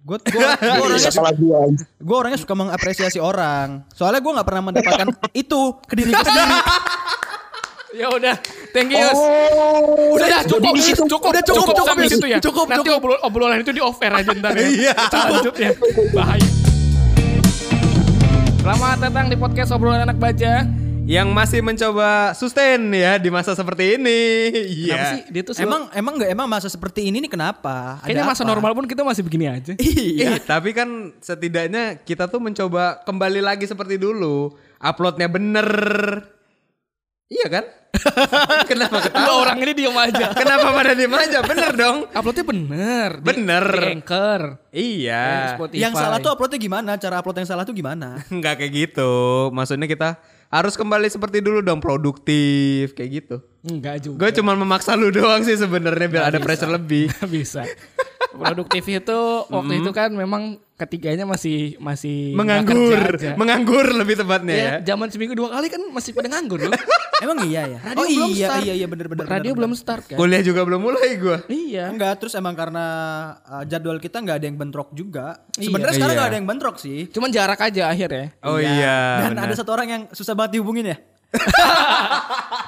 Gue gue orangnya Salah gua. gue orangnya suka mengapresiasi orang. Soalnya gue nggak pernah mendapatkan itu ke diri gue sendiri. Ya udah, thank you. Oh, Udah cukup, gitu. cukup, Udah cukup, cukup, cukup, sampai situ ya. Cukup, Nanti cukup. obrol- obrolan itu di off air aja ntar ya. Iya. Selanjutnya. Bahaya. Selamat datang di podcast obrolan anak baca. Yang masih mencoba sustain ya di masa seperti ini. Iya. Kenapa sih dia tuh selalu- emang emang nggak emang masa seperti ini nih kenapa? Ada kayaknya masa apa? normal pun kita masih begini aja. Iya. Eh, tapi kan setidaknya kita tuh mencoba kembali lagi seperti dulu. Uploadnya bener. Iya kan? Kenapa Dua ketawa? orang ini diem aja. Kenapa pada diem aja? Bener dong. Uploadnya bener. Bener. Di Anchor. Iya. di Spotify. Yang salah tuh uploadnya gimana? Cara upload yang salah tuh gimana? Nggak kayak gitu. Maksudnya kita harus kembali seperti dulu dong produktif kayak gitu. Enggak juga. Gue cuma memaksa lu doang sih sebenarnya biar ada pressure lebih. Nggak bisa. Produktif itu waktu itu kan memang ketiganya masih masih Menganggur, aja. menganggur lebih tepatnya Ya, ya. zaman seminggu dua kali kan masih pada nganggur loh. Emang iya ya? Radio oh belum iya start. iya iya bener bener. Radio bener, belum bener. start kan? Kuliah juga belum mulai gue. Iya. Enggak, terus emang karena uh, jadwal kita nggak ada yang bentrok juga. Iya. Sebenarnya sekarang Iya. nggak ada yang bentrok sih. Cuman jarak aja akhirnya. Oh iya. Dan benar. ada satu orang yang susah banget dihubungin ya.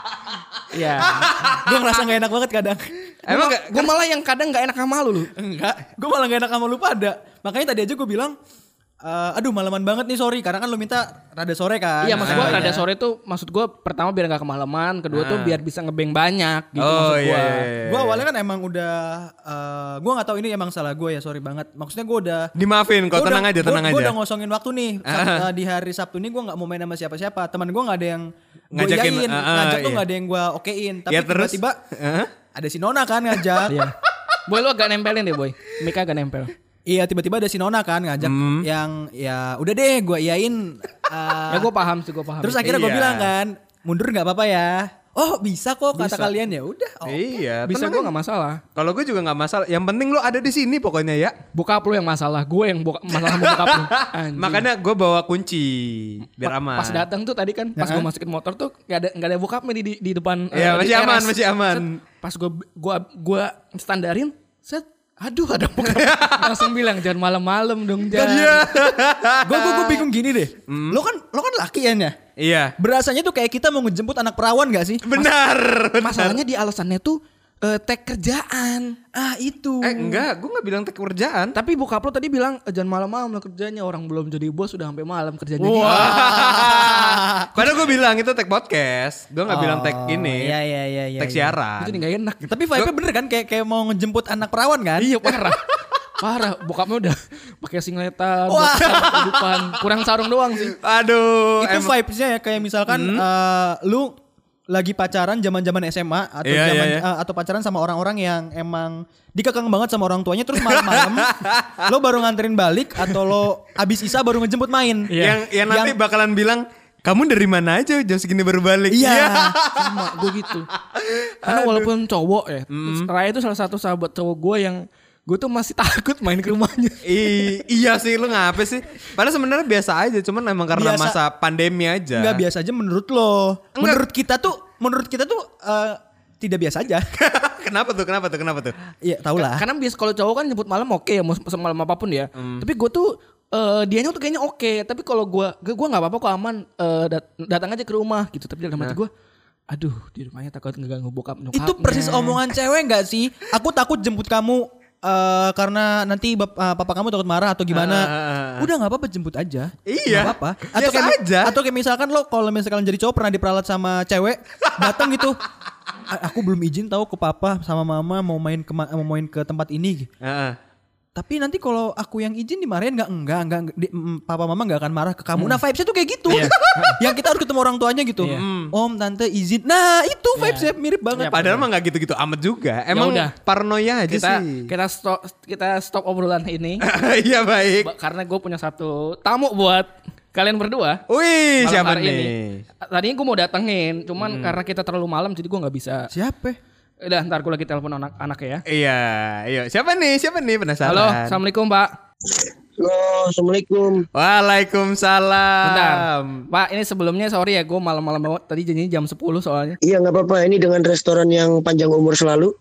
Iya. gue ngerasa nggak enak banget kadang. Emang gak, Gue malah yang kadang nggak enak sama lu lu. Enggak, gue malah gak enak sama lu pada. Makanya tadi aja gue bilang, eh, aduh malaman banget nih sorry karena kan lu minta rada sore kan. Iya maksud gue Nah, rada iya. sore tuh maksud gue pertama biar nggak kemalaman, kedua tuh biar bisa ngebeng banyak gitu oh maksud iya. gue. iya, iya. Gue awalnya kan emang udah, uh, gue nggak tahu ini emang salah gue ya sorry banget. Maksudnya gue udah Dimaafin kok Gua tenang udah- aja, tenang gua aja. udah ngosongin waktu nih Sab- uh, di hari Sabtu ini gue nggak mau main sama siapa-siapa. Teman gue nggak ada yang gue Ngajakin, iyain, uh, uh, ngajak tuh iya. nggak ada yang gue okein. Tapi Ya, terus? tiba-tiba Hah? ada si Nona kan ngajak. Iya. Boy lu agak nempelin deh boy. Mika agak nempel. Iya tiba-tiba ada si Nona kan ngajak Hmm. yang ya udah deh gue iyain. uh, ya gue paham sih gue paham. Terus akhirnya gue Iya. bilang kan, mundur nggak apa-apa ya. Oh bisa kok kata Bisa. kalian ya udah. Oh. Iya. bisa tenang gue nggak masalah. Kalau gue juga nggak masalah. Yang penting lu ada di sini pokoknya ya. Bokap lu yang masalah, gue yang buka, masalah sama bokap lu. Makanya gue bawa kunci biar aman. Pas datang tuh tadi kan pas gue masukin motor tuh gak ada gak ada bokapnya di di, di depan. Iya, eh, masih di aman, masih aman. Set, pas gue gua gua standarin, set aduh ada bokap. Langsung bilang jangan malam-malam dong jangan. Iya. Gue gue bingung gini deh. Lo kan lo kan laki ya Nya? Iya. Berasanya tuh kayak kita mau ngejemput anak perawan gak sih? Benar. benar. Masalahnya di alasannya tuh eh, tag kerjaan. Ah itu. Eh enggak, gue nggak bilang tek kerjaan. Tapi bokap lo tadi bilang "Eh, jangan malam-malam lah kerjanya orang belum jadi bos sudah sampai malam kerjanya. gitu. Padahal gue bilang itu tek podcast. Gue nggak bilang tek ini. Iya iya iya. iya tek iya. siaran. Itu nih gak enak. Tapi vibe-nya bener kan kayak kayak mau ngejemput anak perawan kan? Iya parah. Parah, bokapnya udah pakai singletan, Wah. kurang sarung doang sih. Aduh. itu vibes-nya ya kayak misalkan eh, lu lagi pacaran zaman-zaman SMA atau Iya, zaman iya, iya. eh, atau pacaran sama orang-orang yang emang dikekang banget sama orang tuanya terus malam-malam lo baru nganterin balik atau lo abis isa baru ngejemput main. Iya. Yang yang nanti Yang- bakalan bilang kamu dari mana aja jam segini baru balik. Iya. sama gue gitu karena walaupun cowok ya Raya itu salah satu sahabat cowok gue yang gue tuh masih takut main ke rumahnya I- iya sih lu ngapa sih? Padahal sebenarnya biasa aja, cuman emang karena Biasa. masa pandemi aja. Enggak biasa aja menurut lo. Menurut kita tuh menurut kita tuh eh, tidak biasa aja. kenapa tuh? Kenapa tuh? Kenapa tuh? Iya, tau lah. karena biasa kalau cowok kan nyebut malam oke ya mau semalam apa pun ya tapi gue tuh eh dianya tuh kayaknya oke tapi kalau gue gue nggak apa-apa kok aman eh, dat- datang aja ke rumah gitu tapi dalam hati gue aduh di rumahnya takut ngeganggu bokap nyokapnya Itu persis omongan cewek nggak sih? Aku takut jemput kamu eh, karena nanti bap- eh, papa kamu takut marah atau gimana. Ah. Udah nggak apa-apa jemput aja. Iya. Nggak apa-apa. Atau Biasa kayak, aja. Atau kayak misalkan lo kalau misalkan jadi cowok pernah diperalat sama cewek, datang gitu. "A- Aku belum izin tahu ke papa sama mama mau main ke ma- mau main ke tempat ini. Heeh. Tapi nanti kalau aku yang izin dimarahin nggak? Enggak, enggak. enggak. Di- mm, papa mama nggak akan marah ke kamu. Nah vibesnya tuh kayak gitu. yang kita harus ketemu orang tuanya gitu. Iya. Om, tante izin. Nah itu vibesnya mirip banget. Padahal mah nggak gitu-gitu amat juga. Emang udah. paranoia aja kita sih. kita stop kita stop obrolan ini Iya baik. Ba- karena gue punya satu tamu buat kalian berdua Wih, siapa nih? Hmm. ini. Tadinya gue mau datengin, cuman karena kita terlalu malam jadi gue nggak bisa. Siapa? Udah ntar gue lagi telepon anak anak ya. Iya, iya. Siapa nih? Siapa nih penasaran? Halo, assalamualaikum Pak. Halo, assalamualaikum. Waalaikumsalam. Bentar, Pak. Ini sebelumnya sorry ya, gue malam-malam banget. Tadi janjinya jam 10 soalnya. Iya nggak apa-apa. Ini dengan restoran yang panjang umur selalu.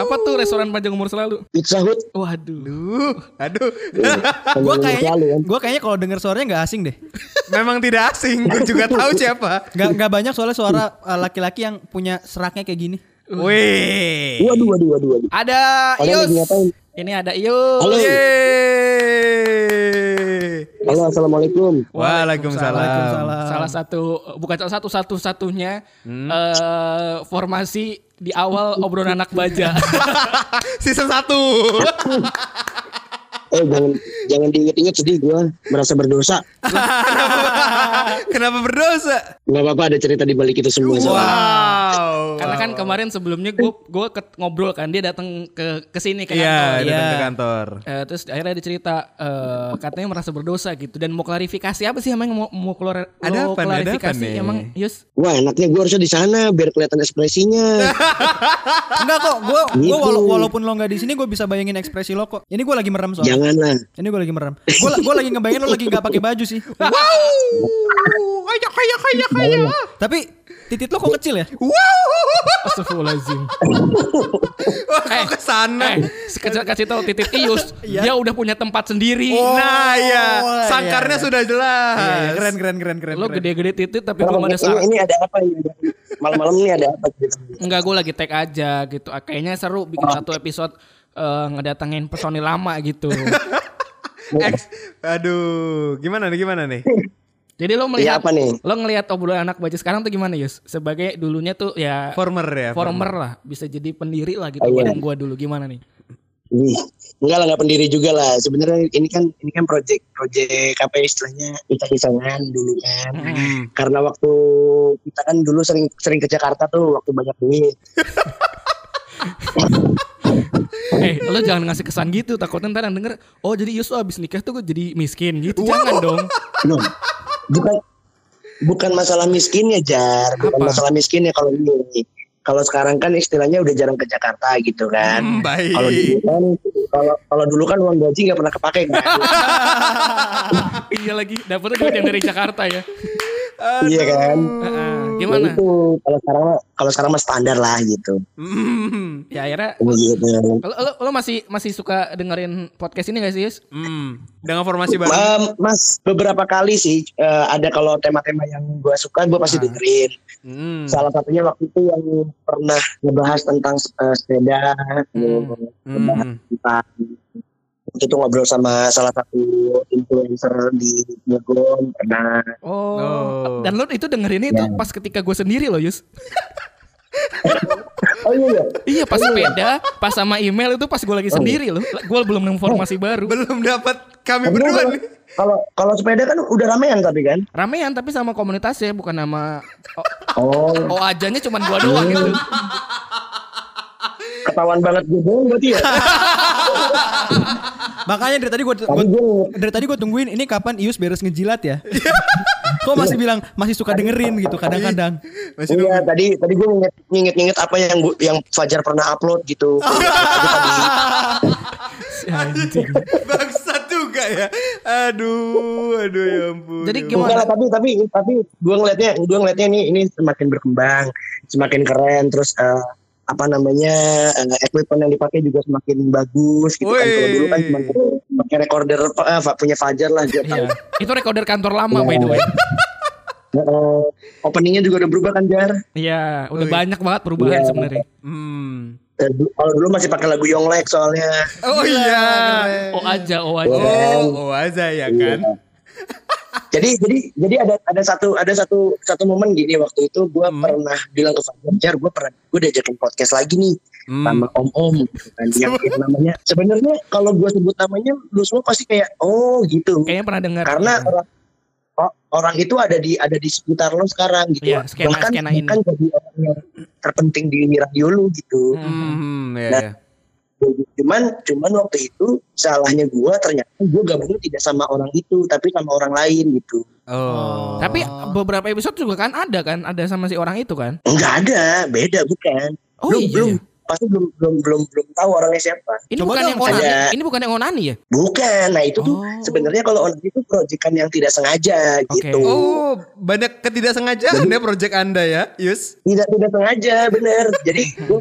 Apa tuh restoran panjang umur selalu? Pizza Hut. Waduh. Aduh, aduh. Gue kayaknya kan. gue kayaknya kalau denger suaranya nggak asing deh. Memang tidak asing, gue juga tahu siapa. Nggak nggak banyak soalnya suara uh, laki-laki yang punya seraknya kayak gini. Wih. Waduh, waduh, waduh, waduh. Ada Ius. Ini ada Ius. Halo. Yeay. Halo, assalamualaikum. Waalaikumsalam. Waalaikumsalam. Salah satu bukan salah satu satu satunya eh, formasi di awal obrolan anak baja. Season 1. Eh, jangan jangan diinget-inget sedih gue merasa berdosa. Kenapa berdosa? Gak apa-apa ada cerita di balik itu semua. soalnya. Wow. Karena kan kemarin sebelumnya gue gue ngobrol kan dia datang ke ke sini ke Iya, kantor. datang Iya. ke kantor. Eh, terus akhirnya dia cerita eh, katanya merasa berdosa gitu dan mau klarifikasi apa sih emang mau mau keluar Ada lo apa nih? Ada apa klarifikasi nih? emang Yus Wah, enaknya gue harusnya di sana biar kelihatan ekspresinya. Enggak kok, gue Gitu. walaupun lo nggak di sini gue bisa bayangin ekspresi lo kok. Ini gue lagi merem soalnya. Janganlah. Ini gue lagi merem. Gue gue lagi ngebayangin lo lagi nggak pakai baju sih. Wow. Kaya kaya kaya kaya. Tapi titit lo kok kecil ya? Wow. Astagfirullahaladzim Wah, kok ke sana? Eh, kasih, kasih tau titik Ius, dia udah punya tempat sendiri. Nah, ya. iya, Sangkarnya iya. sudah jelas. Iya, iya, keren keren keren keren. Lo gede-gede titik tapi belum ada Ini, sang. ini ada apa ini? Malam-malam ini ada apa? gitu? Enggak, gue lagi tag aja gitu. Ah, Kayaknya seru bikin satu episode eh, ngedatengin personil lama gitu. X. Aduh, gimana nih gimana nih? Jadi lo Iya melihat apa nih? lo ngelihat obrolan anak baca sekarang tuh gimana Yus? Sebagai dulunya tuh ya Former ya. former lah, bisa jadi pendiri lah gitu Oh, iya. gua dulu gimana nih? Ih, enggak lah, enggak pendiri juga lah. Sebenarnya ini kan ini kan project project apa ya istilahnya iseng-isengan dulu kan. Hmm. Karena waktu kita kan dulu sering sering ke Jakarta tuh waktu banyak duit. Eh, lo jangan ngasih kesan gitu, takutnya ntar yang denger, oh jadi Yus lo abis nikah tuh gue jadi miskin gitu, jangan dong. Loh, bukan bukan masalah miskinnya jar, bukan Apa? masalah miskinnya kalau ini. Kalau sekarang kan istilahnya udah jarang ke Jakarta gitu kan. Hmm, baik. Kalau dulu kan kalau kalau dulu kan uang gaji nggak pernah kepake kan. iya lagi, dapetnya duit yang dari Jakarta ya. Iya kan. Heeh, Ya gimana? itu kalau sekarang kalau sekarang mah standar lah gitu. Hmm. Ya akhirnya, Begitu. lo, lo, lo masih masih suka dengerin podcast ini gak sih Yus? Hmm. Dengan formasi baru. Um, mas beberapa kali sih eh, ada kalau tema-tema yang gue suka gue pasti Ah. dengerin. Hmm. Salah satunya waktu itu yang pernah ngebahas tentang eh, sepeda, Hmm. ngebahas Hmm. tentang waktu itu ngobrol sama salah satu influencer di Bogor pernah. Oh. Oh. Dan lo itu dengerin itu Ya. pas ketika gue sendiri loh Yus. Oh iya iya. Iya pas sepeda, pas sama email itu pas gue lagi sendiri loh. Gue belum nemu informasi baru. Belum dapat kami Tapi kan berdua kalau- nih. Kalau kalau sepeda kan udah ramean tapi kan. Ramean tapi sama komunitasnya bukan nama Oh, oh, ajanya cuma gua doang gitu. ketahuan banget gue bohong berarti ya. Makanya dari tadi gue dari tadi gue tungguin ini kapan Ius beres ngejilat ya. Kok masih bilang masih suka dengerin gitu kadang-kadang. Masih Iya tadi tadi gue nginget nginget apa yang gua, yang Fajar pernah upload gitu. Bangsat juga ya. Aduh, aduh ya ampun. Jadi ya Bukan gimana? lah, tapi tapi tapi gue ngelihatnya gue ngelihatnya ini ini semakin berkembang, semakin keren, terus eh, apa namanya eh, equipment yang dipakai juga semakin bagus gitu kan. Kalau dulu kan cuma pakai recorder eh, punya Fajar lah dia tahu. Iya. Itu recorder kantor lama by the way. Nah, eh, openingnya juga udah berubah kan Jar. Iya, udah Wih. banyak banget perubahan Iya. sebenarnya. Hmm. Eh, Kalau dulu masih pakai lagu Yonglek soalnya. Oh iya. Oh aja, oh aja. Oh, oh aja ya kan. Jadi jadi jadi ada ada satu ada satu satu momen gini waktu itu gue Hmm. pernah bilang ke Fajar, Jar gue pernah gue diajakin podcast lagi nih Hmm. sama Om Om kan yang, yang namanya sebenarnya kalau gue sebut namanya lu semua pasti kayak oh gitu Kayaknya pernah dengar. karena orang o- orang itu ada di ada di sekitar lo sekarang gitu Iya, skena- bahkan skena bahkan jadi orang yang terpenting di radio lu gitu Hmm, ya, Nah, ya. Cuman cuman waktu itu salahnya gue ternyata gue gabungnya tidak sama orang itu tapi sama orang lain gitu Oh. Tapi beberapa episode juga kan ada kan, ada sama si orang itu kan. Enggak ada, beda bukan. Oh Lu- iya. lu? Pasti belum belum belum belum tahu orangnya siapa. Ini Coba bukan yang onani, ada- ini bukan yang onani ya? Bukan. Nah itu tuh Oh. sebenarnya kalau onani itu proyekan yang tidak sengaja Oke. gitu. Oh, banyak ketidaksengajaan ya project Anda ya, Yus. Tidak tidak sengaja bener. Jadi gue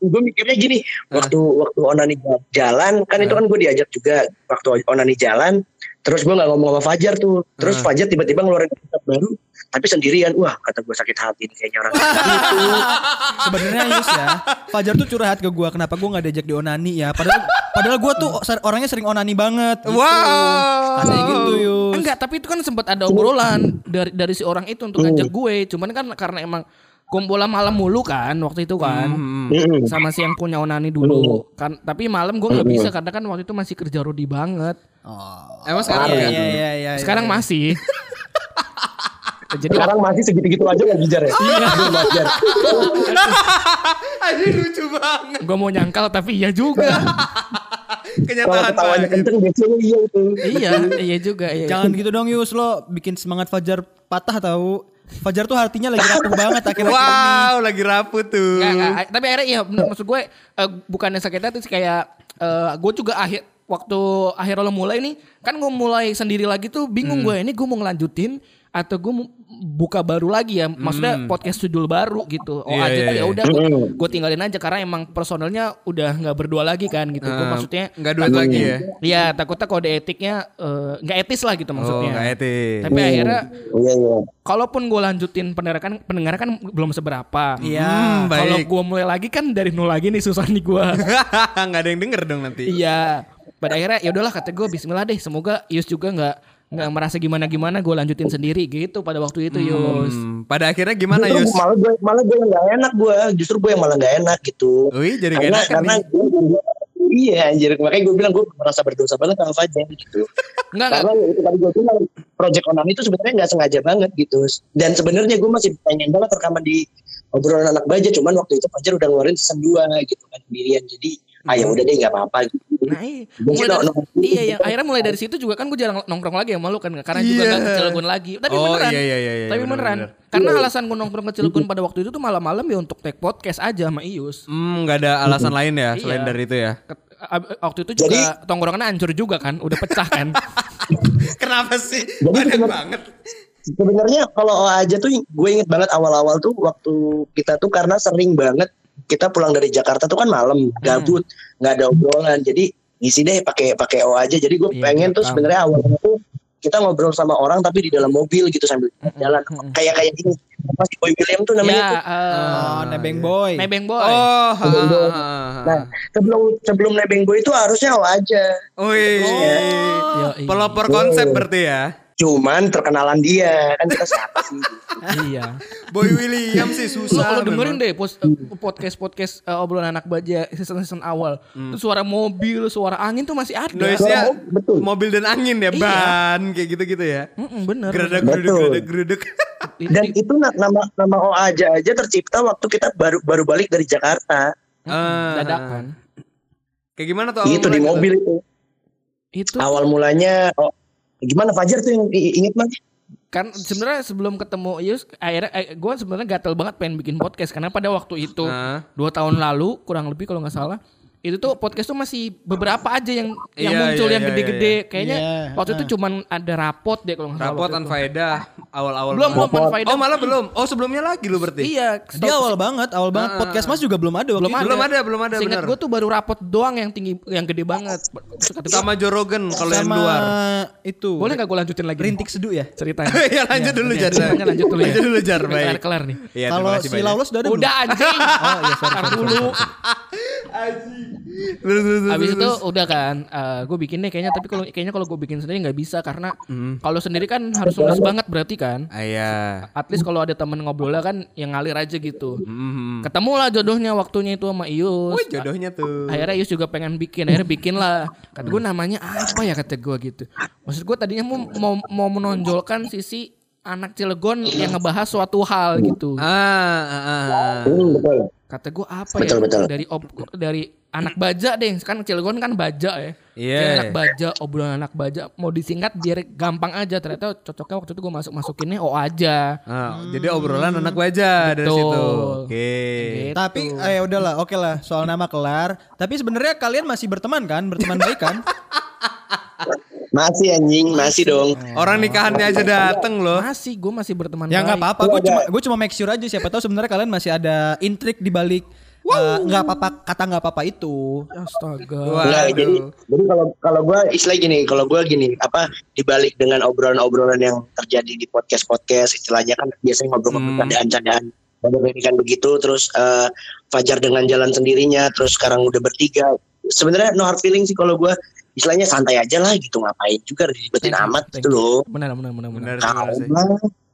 gue mikirnya gini, waktu waktu onani jalan kan itu kan gue diajak juga waktu onani jalan. Terus gue nggak ngomong sama Fajar tuh. Terus Ah. Fajar tiba-tiba ngeluarin kitab baru, tapi sendirian. Wah kata gue sakit hati nih kayaknya orang gitu. Sebenarnya Yus ya, Fajar tuh curhat ke gua kenapa gua nggak diajak di onani ya. Padahal padahal gua tuh orangnya sering onani banget. Gitu. Wow. Katanya gitu Yus. Enggak, tapi itu kan sempat ada obrolan dari dari si orang itu untuk Hmm. ngajak gue. Cuman kan karena emang kumpulan malam mulu kan waktu itu kan. Hmm. Mm-mm. Sama si yang punya onani dulu. Kan tapi malam gue nggak Hmm. bisa karena kan waktu itu masih kerja Rodi banget. Oh. Emang sekarang Iya ya? iya iya iya. Sekarang iya. masih. Jadi Sekarang masih segitu-gitu aja nggak gijar ya? Iya. Fajar. Anjir lucu banget. gue mau nyangkal tapi iya juga. Kalau Kenyataan ketawanya banget. kenceng biasanya iya itu. iya, iya juga. Iya. Jangan gitu dong Yus lo bikin semangat Fajar patah tahu. Fajar tuh hatinya lagi rapuh banget akhir-akhir ini. Wow, lagi rapuh tuh. Nggak. tapi akhirnya iya maksud gue eh, bukannya sakit hati sih kayak eh, gue juga akhir waktu akhir lo mulai nih kan gue mulai sendiri lagi tuh bingung gue ini gue mau ngelanjutin atau gue mau buka baru lagi ya maksudnya podcast judul baru gitu oh Iya, aja iya, tuh ya iya. udah gue tinggalin aja karena emang personelnya udah nggak berdua lagi kan gitu gue Eh, maksudnya nggak duet lagi ya? Iya takutnya kode etiknya eh, nggak etis lah gitu Oh, maksudnya nggak etis. tapi akhirnya Iya iya. kalaupun gue lanjutin pendengaran pendengaran kan belum seberapa Iya. Hmm, kalau gue mulai lagi kan dari nol lagi nih susah nih gue. Nggak ada yang denger dong nanti. iya. Pada akhirnya ya udahlah kata gue Bismillah deh. Semoga Yus juga nggak nggak merasa gimana gimana gue lanjutin sendiri gitu pada waktu itu Yus. Hmm, pada akhirnya gimana Justru Yus? malah gue malah gue nggak enak gue. Justru gue yang malah nggak enak gitu. Wih, jadi gak karena enakan karena nih. gue, gue- iya anjir makanya gue bilang gue merasa berdosa banget sama Fajar gitu. Enggak Karena enggak. ya itu tadi gue bilang project onani itu sebenarnya nggak sengaja banget gitu. Dan sebenarnya gue masih pengen banget rekaman di obrolan anak baja. Cuman waktu itu Fajar udah ngeluarin season 2 gitu kan sendirian. Jadi ah ya udah deh nggak apa-apa gitu. Nah, iya. Jadi Mulai dari, iya ya akhirnya mulai dari situ juga kan gue jarang nongkrong lagi sama lu kan karena juga Iya. gak ke Cilegon lagi. Tapi Oh, beneran. iya, iya, iya, iya, Tapi bener, beneran. bener. Karena alasan gue nongkrong ke Cilegon pada waktu itu tuh malam-malam ya untuk take podcast aja sama Ius. Hmm, nggak ada alasan lain ya selain Iya. dari itu ya. Waktu itu juga tongkrongannya hancur juga kan, udah pecah kan. Kenapa sih? Jadi banget. Sebenarnya kalau aja tuh gue inget banget awal-awal tuh waktu kita tuh karena sering banget kita pulang dari Jakarta tuh kan malam gabut nggak ada obrolan jadi ngisi deh pakai pakai O aja jadi gue Iya, pengen iya, tuh sebenarnya awalnya tuh kita ngobrol sama orang tapi di dalam mobil gitu sambil jalan kayak kayak gini Mas Boy William tuh namanya ya, tuh. eh, Oh, nebeng boy. Nebeng Boy. Oh, ha, ha, ha, ha. Nah sebelum sebelum nebeng boy itu harusnya O aja Wih, Yoi. pelopor konsep berarti ya. Cuman terkenalan dia kan kita siapa sih iya. Boy William sih Lu susah. kalau dengerin deh pos- eh, podcast-podcast eh, obrolan anak baja season-season awal. Itu suara mobil, suara angin tuh masih ada. Noise-nya Betul. mobil dan angin ya, Iya. ban kayak gitu-gitu ya. Mm-mm, bener. Geruduk, Betul. geruduk. Itu dan itu na- nama nama O aja aja tercipta waktu kita baru baru balik dari Jakarta Ah. dadakan. Kayak gimana tuh? itu di tuh? mobil itu Itu awal mulanya oh gimana Fajar tuh yang inget mas kan sebenarnya sebelum ketemu Yus akhirnya eh, gue sebenarnya gatel banget pengen bikin podcast karena pada waktu itu Ah. dua tahun lalu kurang lebih kalau nggak salah itu tuh podcast tuh masih beberapa aja yang yang Iya, muncul iya, yang iya, gede-gede iya. kayaknya Iya, waktu itu cuman ada rapot deh kalau nggak salah Rapot waktu itu. Anfaedah awal-awal. belum banget. belum Anfaedah. Oh, malah belum. Oh, sebelumnya lagi lu berarti. iya Dia awal banget, awal banget. Podcast Mas juga belum ada waktu belum itu. ada Belum ada, belum ada, Seingat bener. gue tuh baru rapot doang yang tinggi yang gede banget Sama Joe Rogan kalau yang Sama luar. itu. boleh nggak gue lanjutin lagi Rintik seduh ya? ceritanya ya lanjut dulu Jar. ceritanya lanjut dulu ya Lanjut dulu Jar, baik. kelar-kelar nih Iya, terima Kalau kasih si banyak. Laulos udah ada udah anjing Oh iya sorry. Dulu Terus, terus, terus, Abis terus. itu udah kan, gue bikin deh kayaknya. Tapi kalau kayaknya kalau gue bikin sendiri nggak bisa karena kalau sendiri kan harus nulis banget berarti kan. Ah, iya. At least kalau ada temen ngobrolnya kan yang ngalir aja gitu. Mhm. Ketemu lah jodohnya waktunya itu sama Ius. Wih, jodohnya tuh. Akhirnya Ius juga pengen bikin, akhirnya bikin lah. Kata gue namanya apa ya kata gue gitu. Maksud gue tadinya mau, mau mau menonjolkan sisi anak Cilegon yang ngebahas suatu hal gitu. Ah, ah, ah. hmm, betul Kata gue apa Betul, ya betul. dari op, dari anak baja deh kan Cilegon kan baja ya. Iya. Kayak anak baja, obrolan anak baja. Mau disingkat biar gampang aja. Ternyata cocoknya waktu itu gue masuk masukinnya O aja. Ah, Jadi obrolan anak baja dari Betul. situ. Oke. Gitu. Tapi eh udahlah, oke lah soal nama kelar. Tapi sebenarnya kalian masih berteman kan? Berteman baik kan? Masih anjing, masih dong. Orang nikahannya aja dateng loh. Masih, gue masih berteman ya nggak apa-apa, gue cuma gue cuma make sure aja siapa tahu sebenarnya kalian masih ada intrik di balik eh, nggak apa-apa kata nggak apa-apa itu. Astaga. Waduh. jadi jadi kalau kalau gue istilah gini, kalau gue gini, apa dibalik dengan obrolan-obrolan yang terjadi di podcast-podcast istilahnya kan biasanya ngobrol-ngobrol Hmm. candaan-candaan. Kan begitu, terus eh, Fajar dengan jalan sendirinya, terus sekarang udah bertiga. Sebenarnya no hard feeling sih kalau gue istilahnya santai aja lah gitu ngapain juga Thank you, amat thank gitu loh. Benar, benar, benar, benar.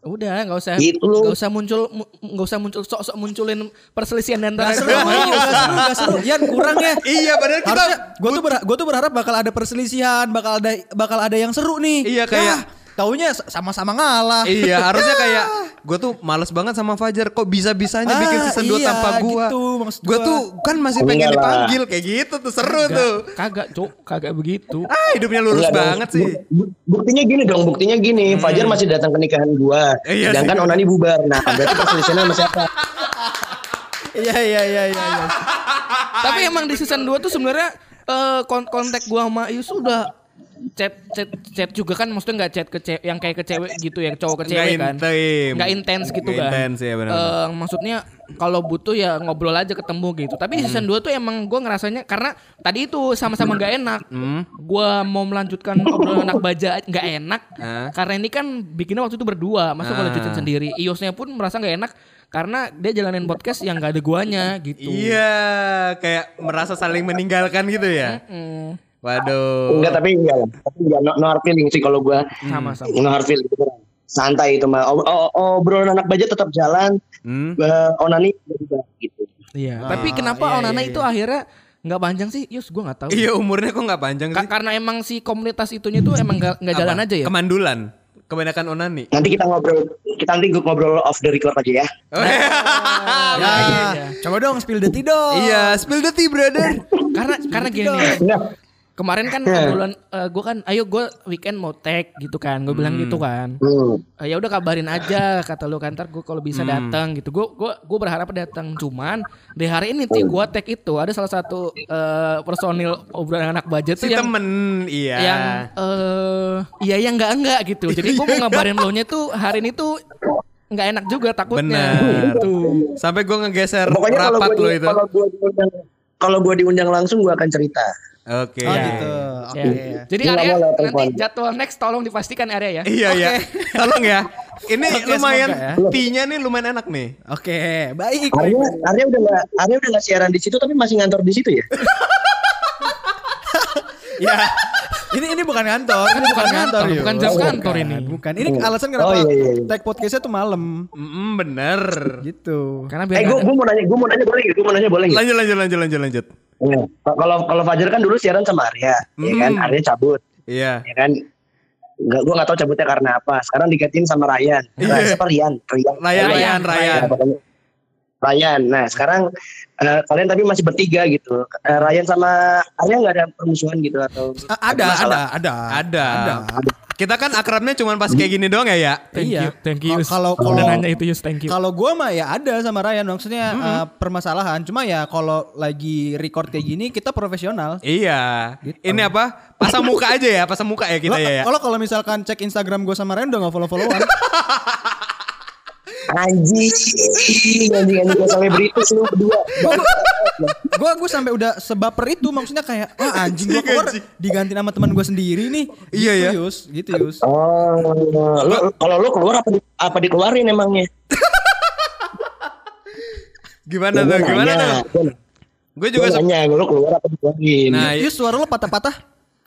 Udah, nggak usah, Gitu loh. nggak usah muncul, mu- nggak usah muncul sok-sok munculin perselisihan di antara Gak seru, sama Ius. gak seru, gak seru. Yan kurang ya. Iya, padahal kita Harusnya gue tuh berha- gua tuh berharap bakal ada perselisihan, bakal ada bakal ada yang seru nih. Iya, kayak- taunya sama-sama ngalah. Iya harusnya kayak gue tuh males banget sama Fajar kok bisa-bisanya Ah, bikin season 2 iya, tanpa gua. gitu, Gue gua. tuh kan masih pengen Enggak lah. dipanggil kayak gitu tuh seru tuh. Kagak, cuk, kagak begitu. Ah hidupnya lurus Enggak dong. banget sih. Bu- Buktinya gini dong, buktinya gini. Fajar masih datang ke nikahan gua. Iya sedangkan sih. Onani bubar. Nah, berarti perselisihannya sama siapa? Iya iya iya iya. iya. Tapi emang di season 2 tuh sebenarnya eh, kon- kontak gua sama Ius udah chat chat chat juga kan maksudnya nggak chat ke cewek yang kayak ke cewek gitu yang cowok ke cewek kan? nggak intens gitu Nggak kan? intens ya benar. Eh, maksudnya kalau butuh ya ngobrol aja ketemu gitu. Tapi di season 2 tuh emang gua ngerasanya karena tadi itu sama-sama nggak enak. Gua mau melanjutkan obrolan anak baja nggak enak. Ah. karena ini kan bikinnya waktu itu berdua masa gua Ah. lanjutin sendiri. Iosnya pun merasa nggak enak karena dia jalanin podcast yang nggak ada guanya gitu. Iya kayak merasa saling meninggalkan gitu ya. Mm, Waduh. Enggak, tapi enggak lah. Tapi enggak no, no hard feeling sih kalau gua. sama-sama No hard feeling. Santai itu mah. Ob- o- obrolan anak baja tetap jalan. Hmm. Eh, Onani juga gitu. Iya, tapi kenapa iya, Onana iya, itu akhirnya nggak panjang sih? Yus, gua nggak tahu. Iya umurnya kok nggak panjang Ka- sih? karena emang si komunitas itunya tuh emang nggak nggak jalan aja ya. Kemandulan. Kebanyakan onani. Nanti kita ngobrol, kita nanti ngobrol off the record aja ya. Oh, iya. Ya, iya. coba dong spill the tea dong. Iya, spill the tea, brother. karena karena gini. Kemarin kan obrolan eh, gua kan ayo gua weekend mau tag gitu kan. Gue bilang gitu kan. Hmm. Eh, ya udah kabarin aja kata lu kan ntar gue kalau bisa datang gitu. Gue gua gua berharap datang cuman di hari ini tuh gua tag itu ada salah satu eh, personil obrolan anak budget Si tuh yang temen, iya. yang eh iya yang enggak enggak gitu. Jadi gue mau ngabarin lo nya tuh hari ini tuh nggak enak juga takutnya Benar. gitu. Sampai gue ngegeser Pokoknya rapat gua lo itu. kalau gua diundang kalau gua diundang langsung gua akan cerita. Oke. Oh gitu. Oke. Ya. Jadi Ini area nanti jadwal next tolong dipastikan area ya. Iya, iya. Tolong ya. Ini Oke, lumayan semoga tea-nya nih lumayan enak nih. Oke, baik. baik. Arya, Arya udah nggak Arya udah nggak siaran di situ tapi masih ngantor di situ ya. Ya. Ini ini bukan kantor, ini bukan kantor, kantor, Yus. bukan jam Oh, kantor bukan, ini. Bukan. Ini alasan kenapa Oh, iya, iya, iya. tag podcastnya tuh malam. Mm, bener. Gitu. Karena biar Eh, gua mau nanya, gua mau nanya boleh nggak? Gua mau nanya boleh nggak? Lanjut, lanjut, lanjut, lanjut, lanjut. Iya. Kalau kalau Fajar kan dulu siaran sama Arya, ya kan? Arya cabut, Iya. ya kan? Nggak, gua nggak tahu cabutnya karena apa. Sekarang digantiin sama Ryan. Nah, siapa Ryan? Ryan. Ryan, Ryan, Ryan. Ya, pokoknya. Ryan. Nah, sekarang eh, kalian tapi masih bertiga gitu. Eh, Ryan sama Arya nggak ada permusuhan gitu atau? A- ada, ada, masalah? ada, Ada. Kita kan akrabnya cuma pas kayak gini doang ya, ya. Thank Iya. you, thank you. Kalau- udah kalau- nanya itu Yus, thank you. Kalau gue mah ya ada sama Ryan maksudnya eh, permasalahan. Cuma ya kalau lagi record kayak gini kita profesional. Iya. Gitu. Ini apa? Pasang muka aja ya, pasang muka ya kita Lo- ya. ya. Kalau kalau misalkan cek Instagram gue sama Ryan udah gak follow followan. Anjing, anjing anjing kayak selebritis lu berdua. gue gue sampai udah sebaper itu maksudnya kayak ah anjing gue keluar diganti sama teman gue sendiri nih. Iya, gitu, ya. Yus, gitu Yus. Oh, lu kalau lu keluar apa di- apa dikeluarin emangnya? Gimana tuh? Gimana nanya, tuh? gua- Gue juga nanya, lu keluar apa dikeluarin? Nah, Yus suara lo patah-patah.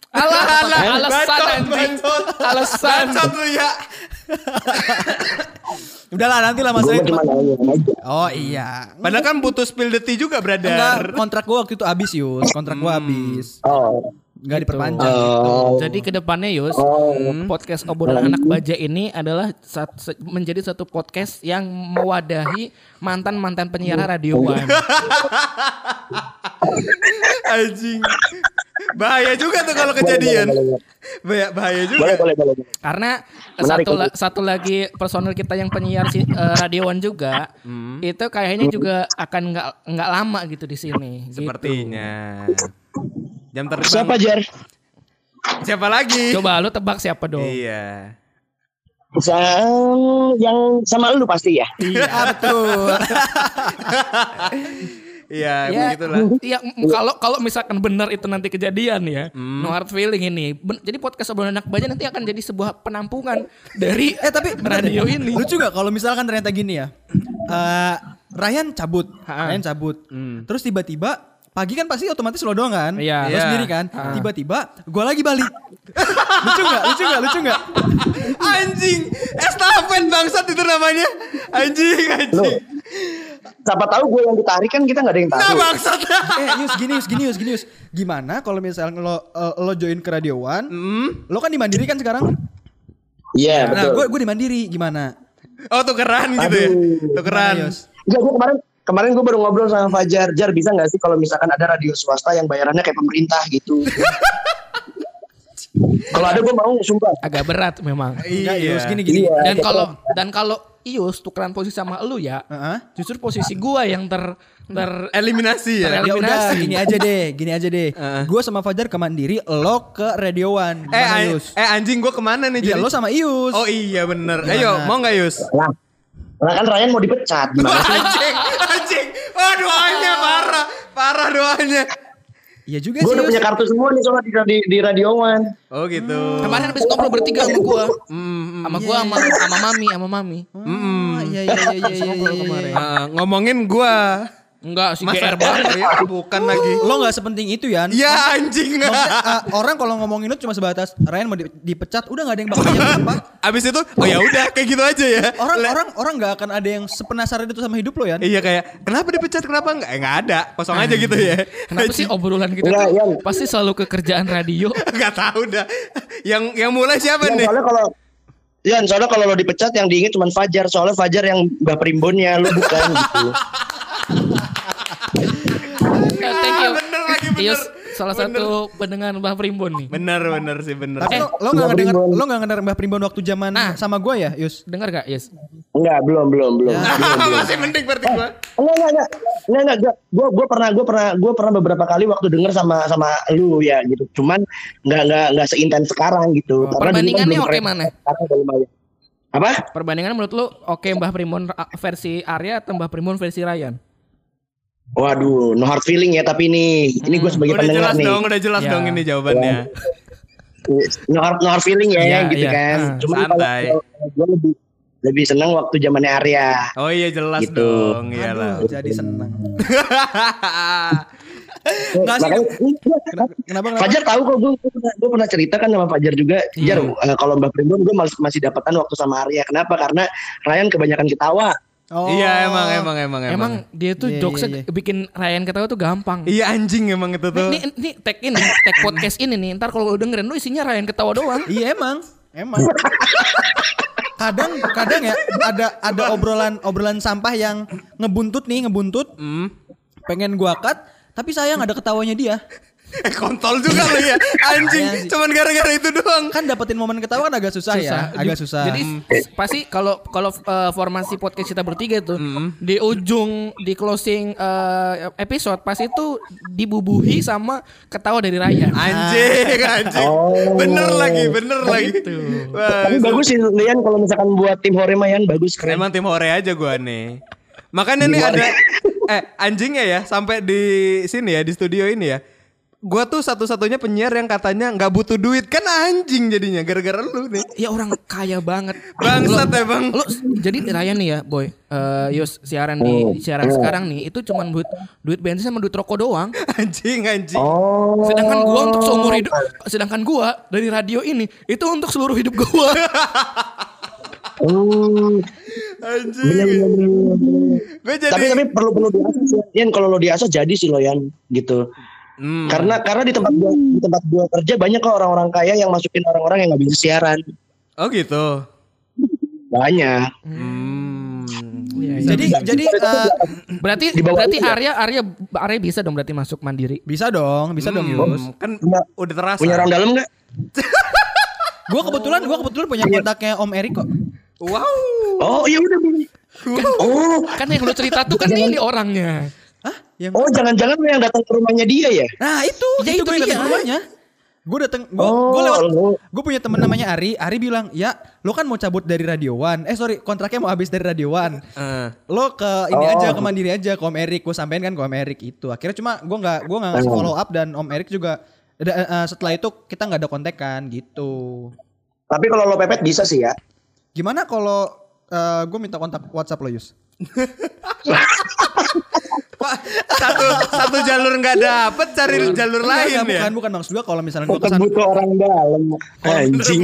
Alah, alah, alasan anjing. Alasan. Bacot lu ya. Udahlah nanti lah Gua nanya aja. Oh iya. Padahal kan butuh spill the tea juga, Enggak, brother. kontrak gue waktu itu habis Yus. Kontrak gue habis. Oh, Enggak diperpanjang. oh, Jadi ke depannya Yus, Oh. podcast obrolan anak baja ini adalah sat- se- menjadi satu podcast yang mewadahi mantan-mantan penyiar radio One. Anjing. Bahaya juga tuh kalau kejadian. boleh, boleh. Bahaya, bahaya juga. Boleh, boleh, boleh. boleh. Karena Menarik, satu la- satu lagi personel kita yang penyiar si, eh, radioan juga itu kayaknya juga akan nggak nggak lama gitu di sini. gitu. Sepertinya. Jam terbang. Siapa Jar? Siapa lagi? Coba lu tebak siapa dong? Iya. Sa- yang sama lu pasti ya. Iya betul. Iya, Ya, begitulah. Iya, m- kalau kalau misalkan benar itu nanti kejadian ya, no hard feeling ini. Ben- jadi podcast obrolan anak baja nanti akan jadi sebuah penampungan dari eh tapi radio ini. Lucu gak kalau misalkan ternyata gini ya. Eh Ryan cabut, Ha-ha. Ryan cabut. Terus tiba-tiba pagi kan pasti otomatis lo doang kan? Iya. Lo Iya. sendiri kan? Tiba-tiba gue lagi balik. lucu gak? Lucu gak? Lucu gak? Anjing, estafet bangsat itu namanya. Anjing, anjing. Siapa tahu gue yang ditarik kan kita nggak ada yang Nah, tahu. bangsat. eh Yus gini Yus gini Yus gini Yus. Gimana kalau misalnya lo eh, lo join ke Radio One, Hmm. lo kan di Mandiri kan sekarang? Iya Nah, betul. gue gue di Mandiri gimana? Oh, tukeran gitu ya. Aduh. Tukeran. Enggak, gue kemarin kemarin gue baru ngobrol sama Fajar. Jar bisa nggak sih kalau misalkan ada radio swasta yang bayarannya kayak pemerintah gitu? kalau ada gue mau sumpah. Agak berat memang. Iya. Yus gini gini. Iya. Dan kalau dan kalau Ius tukeran posisi sama lu ya, Heeh. justru posisi gua yang ter ter Eliminasi ya. Ya udah, Eliminasi. gini aja deh, gini aja deh. Heeh. Gue sama Fajar ke Mandiri, lo ke Radio One. Eh, an- eh anjing gua ke mana nih Iya, jadi? lo sama Ius. Oh iya bener. Gimana? Ayo, mau nggak Yus? Nah, nah kan Ryan mau dipecat. Gimana sih? anjing, anjing. Oh doanya parah, parah doanya. Iya juga gue sih. udah Yus. punya kartu semua nih soalnya di, di, di Radio One. Oh gitu. Kemarin habis ngobrol bertiga sama gua. Hmm, Sama gua sama sama Mami, sama Mami. Oh, iya iya iya iya iya. iya, iya. eh, ngomongin gua. Enggak, si Masa GR banget. Ya, bukan lagi. Lo nggak sepenting itu ya? Ya anjing. Ah, orang kalau ngomongin itu cuma sebatas Ryan mau di- dipecat, udah nggak ada yang bakal apa. Abis itu, oh ya udah kayak gitu aja ya. Orang Le- orang orang nggak akan ada yang sepenasaran itu sama hidup lo ya. Iya kayak kenapa dipecat kenapa enggak? Eh enggak ada, kosong aja gitu ya. Kenapa sih obrolan kita Enggak, tuh Yan. pasti selalu ke kerjaan radio? Enggak tahu dah. Yang yang mulai siapa Yan, nih? soalnya kalau Yan, soalnya kalau lo dipecat yang diinget cuma Fajar. Soalnya Fajar yang Mbah Primbonnya, lo bukan gitu. Eh, thank you. Bener lagi, bener. Ius, salah satu pendengar Mbah Primbon nih. Bener bener sih bener. Tapi Eh, lo lo nggak Primbon. lo nggak ngedenger Mbah Primbon waktu zaman Nah. sama gue ya, Yus? Dengar gak, Ius? Enggak, belum, belum, belum. Ya. belum, belum. Masih mending berarti gua. Enggak, enggak, enggak. Enggak, enggak, enggak. Gua gua pernah gua pernah gua pernah beberapa kali waktu denger sama sama lu ya gitu. Cuman enggak enggak enggak seintens sekarang gitu. Oh, Karena perbandingannya oke keren. mana? Sekarang udah lumayan. Apa? Perbandingan menurut lu oke Mbah Primbon versi Arya atau Mbah Primbon versi Ryan? Waduh, no hard feeling ya tapi ini ini gue sebagai Udah pendengar jelas nih. dong, udah jelas Ya. dong ini jawabannya. No hard, no hard feeling ya Iya, gitu iya. kan. Cuman santai. kalau gue lebih lebih senang waktu zamannya Arya. Oh iya jelas Gitu. dong, iyalah. Aduh, jadi seneng. Eh, Nggak sih, makanya, Kenapa? Kenapa? Fajar tahu kok gue, gue pernah, cerita kan sama Fajar juga. Iya. Jar, eh, kalau Mbak Primbon gue masih, masih dapatan waktu sama Arya. Kenapa? Karena Ryan kebanyakan ketawa. Oh. Iya emang emang emang emang. Emang dia tuh Iya, jokesnya iya, iya. bikin Ryan ketawa tuh gampang. Iya anjing emang itu tuh. Nih, nih tag ini, tag podcast ini nih. Ntar kalau lu dengerin lu isinya Ryan ketawa doang. Iya emang, emang. kadang kadang ya ada ada obrolan obrolan sampah yang ngebuntut nih ngebuntut Hmm. pengen gua cut tapi sayang ada ketawanya dia Eh kontol juga lo ya. Anjing, Iya sih. cuman gara-gara itu doang. kan dapetin momen ketawa kan agak susah, ya agak Ju- susah Jadi s- pasti kalau kalau uh, formasi podcast kita bertiga tuh di ujung di closing uh, episode pasti itu dibubuhi sama ketawa dari Ryan. Anjing, anjing. Oh. Bener lagi, bener lagi. Wah, Tapi bagus sih Lian kalau misalkan buat tim Horema Yan bagus keren. Emang tim hore aja gua nih. Makanya nih ada eh anjingnya ya sampai di sini ya di studio ini ya. Gua tuh satu-satunya penyiar yang katanya nggak butuh duit kan anjing jadinya gara-gara lu nih. Ya orang kaya banget. Bangsat emang. Lu jadi Ryan nih ya, boy. Eh Yus siaran di siaran sekarang nih itu cuman duit duit bensin sama duit rokok doang. Anjing, anjing. Oh. Sedangkan gua untuk seumur hidup, sedangkan gua dari radio ini itu untuk seluruh hidup gua. Hmm, Anjing. bener, bener, bener, bener. Gue jadi Tapi tapi perlu perlu diasah sih. Yan kalau lo diasah jadi sih lo Yan gitu. Hmm. Karena karena di tempat gua di tempat gua kerja banyak kok orang-orang kaya yang masukin orang-orang yang nggak bisa siaran. Oh gitu. Banyak. Hmm. Jadi jadi eh, Berarti Di bawah berarti ya? Arya Arya Arya bisa dong berarti masuk mandiri. bisa dong, bisa dong Yus. Hmm, kan Punya- udah terasa. Punya orang dalam nggak? Gue kebetulan gue kebetulan punya kontaknya Om Erik kok. Wow. Oh iya udah. Bu. Oh, Kan yang lu cerita tuh kan ini orangnya. Hah? Yang oh jangan-jangan lu yang datang ke rumahnya dia ya? Nah itu, Ya, itu, itu gue datang ke rumahnya. Gue datang, gue Oh, gue lewat, gue punya temen namanya Ari. Ari bilang, ya lo kan mau cabut dari Radio One. Eh sorry, kontraknya mau habis dari Radio One. Eh. Lo ke ini Oh. aja ke Mandiri aja ke Om Erik. Gue sampein kan ke Om Erik itu. Akhirnya cuma gue nggak gue nggak ngasih Oh. follow up dan Om Erik juga eh, setelah itu kita nggak ada kontekan gitu. Tapi kalau lo pepet bisa sih ya. Gimana kalau gue minta kontak WhatsApp lo Yus? Satu satu jalur nggak dapet cari jalur lain Enggak, ya. bukan bukan maksud gue kalau misalnya gue ke sana butuh orang dalam. Anjing.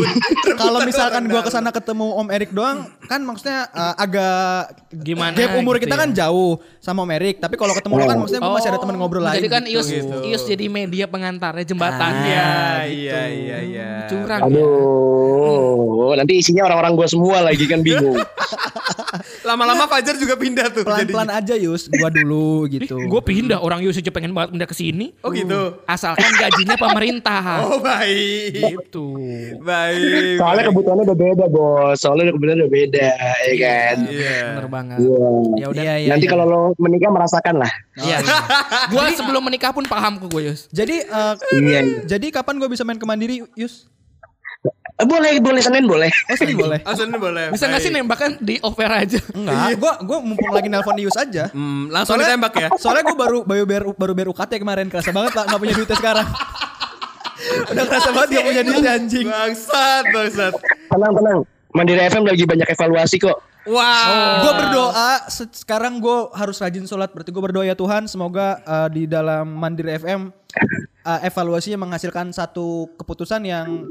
kalau misalkan gua ke sana ketemu Om Erik doang kan maksudnya uh, agak Gimana gap umur gitu kita ya. kan jauh sama Om Erik tapi kalau ketemu lo kan maksudnya gua masih ada teman ngobrol lain Jadi kan gitu. Ius gitu. Ius jadi media pengantarnya jembatannya. Iya, iya, iya, iya. Curang. ya. Aduh, nanti isinya orang-orang gua semua lagi kan bingung. Lama-lama Fajar juga pindah tuh pelan-pelan aja Yus gua dulu gitu Gue pindah orang aja pengen banget pindah ke sini. Oh gitu. Asalkan gajinya pemerintah. Oh baik. Gitu. Baik. Soalnya baik. kebutuhannya udah beda, Bos. Soalnya kebutuhannya udah beda, ya kan. Iya. Bener banget. Iya. Ya udah. Iya, iya, Nanti iya. kalau lo menikah merasakan lah. Iya. Gue sebelum menikah pun paham kok gue Yus. jadi uh, Iya. iya. jadi kapan gua bisa main ke Mandiri Yus Eh, boleh, boleh Senin boleh. oh Senin boleh Oh, Senin boleh. Bisa nggak sih nembakan di offer aja? enggak gua gua mumpung lagi nelpon Yus aja Hmm, langsung ditembak ya. soalnya gua baru baru baru baru bayar UKT kemarin kerasa banget pak nggak punya duitnya sekarang udah kerasa banget gak punya duit anjing Bangsat, bangsat. Tenang, tenang. Mandiri FM lagi banyak evaluasi kok. Wow. Gue berdoa se- sekarang gue harus rajin sholat. Berarti gue berdoa ya Tuhan semoga uh, di dalam Mandiri FM uh, evaluasinya menghasilkan satu keputusan yang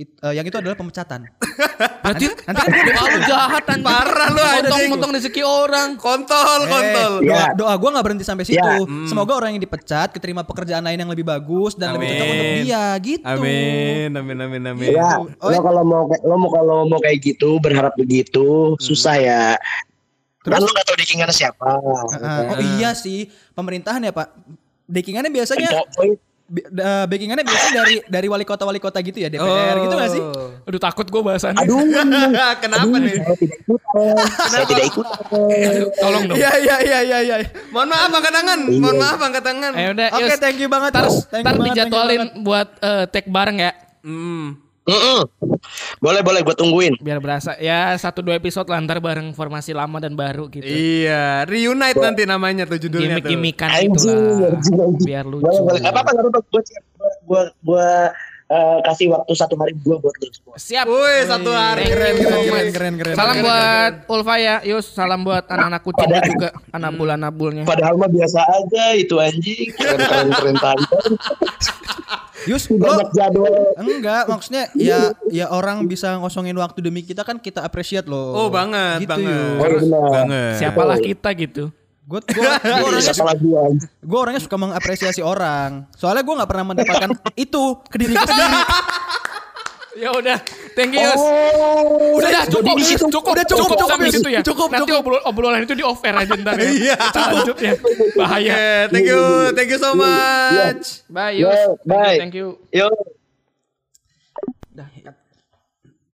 it- uh, yang itu adalah pemecatan. Berarti nanti kan doa lu jahat anjing. Parah lu, anjing. Potong-potong rezeki orang. Kontol, kontol. Eh, doa, Ya. doa gue nggak berhenti sampai situ. Ya. Semoga orang yang dipecat keterima pekerjaan lain yang lebih bagus dan lebih cocok Amin. untuk dia gitu. Amin, amin, amin, amin. Ya, Oh, lo kalau mau kayak- lo mau kalau mau kayak gitu berharap begitu susah ya. Kan lo gak tahu dekingannya siapa. Uh, oh iya sih pemerintahan ya Pak. Backingannya biasanya uh, backingannya biasanya dari dari wali kota wali kota gitu ya DPR gitu gak sih? Aduh takut gue bahasannya. Aduh, Kenapa aduh, nih? Saya tidak ikutan. Saya tidak ikutan. Tolong dong. Iya iya iya iya iya. Mohon maaf angkat tangan. Mohon maaf angkat tangan. Eh udah, Oke, Yus. thank you banget. Thank you ntar banget, dijadwalin buat eh, take bareng ya. Hmm. Mm-mm. Boleh boleh gue tungguin. Biar berasa. Ya satu dua episode lah ntar bareng formasi lama dan baru gitu. Iya, reunite nanti namanya tuh judulnya tuh. Gimik-gimikan Anjing, gitu lah. Biar lucu. Boleh boleh. Gak apa-apa gak apa-apa. Gue gue gue eh, kasih waktu satu hari gue buat lo semua. Siap. Woi, satu hari. Keren you keren keren keren keren. Salam keren. buat Ulfa ya, Yus. Salam buat anak-anak kucingnya juga, anabul-anabulnya. Padahal mah biasa aja itu anjing. Keren keren keren tantang. Yus, lo Banyak jadwal. enggak maksudnya ya ya orang bisa ngosongin waktu demi kita kan kita appreciate loh. Oh, banget, gitu, banget. Oh, benar. Banget. Siapalah kita gitu. Gue gue orangnya lagi anjing? gue orangnya suka mengapresiasi orang. Soalnya gue nggak pernah mendapatkan itu ke diri gue sendiri. Ya udah, thank you. Oh, Udah dah, cukup, di situ. cukup, Udah cukup, cukup, cukup, sampai situ ya. Cukup, Nanti cukup. obrol- obrolan itu di off air aja ntar ya. Iya. Lanjut ya. Bahaya. Oke, thank you, thank you so much. Bye Yo, Yus. bye. Thank you. Yo. Udah, ya.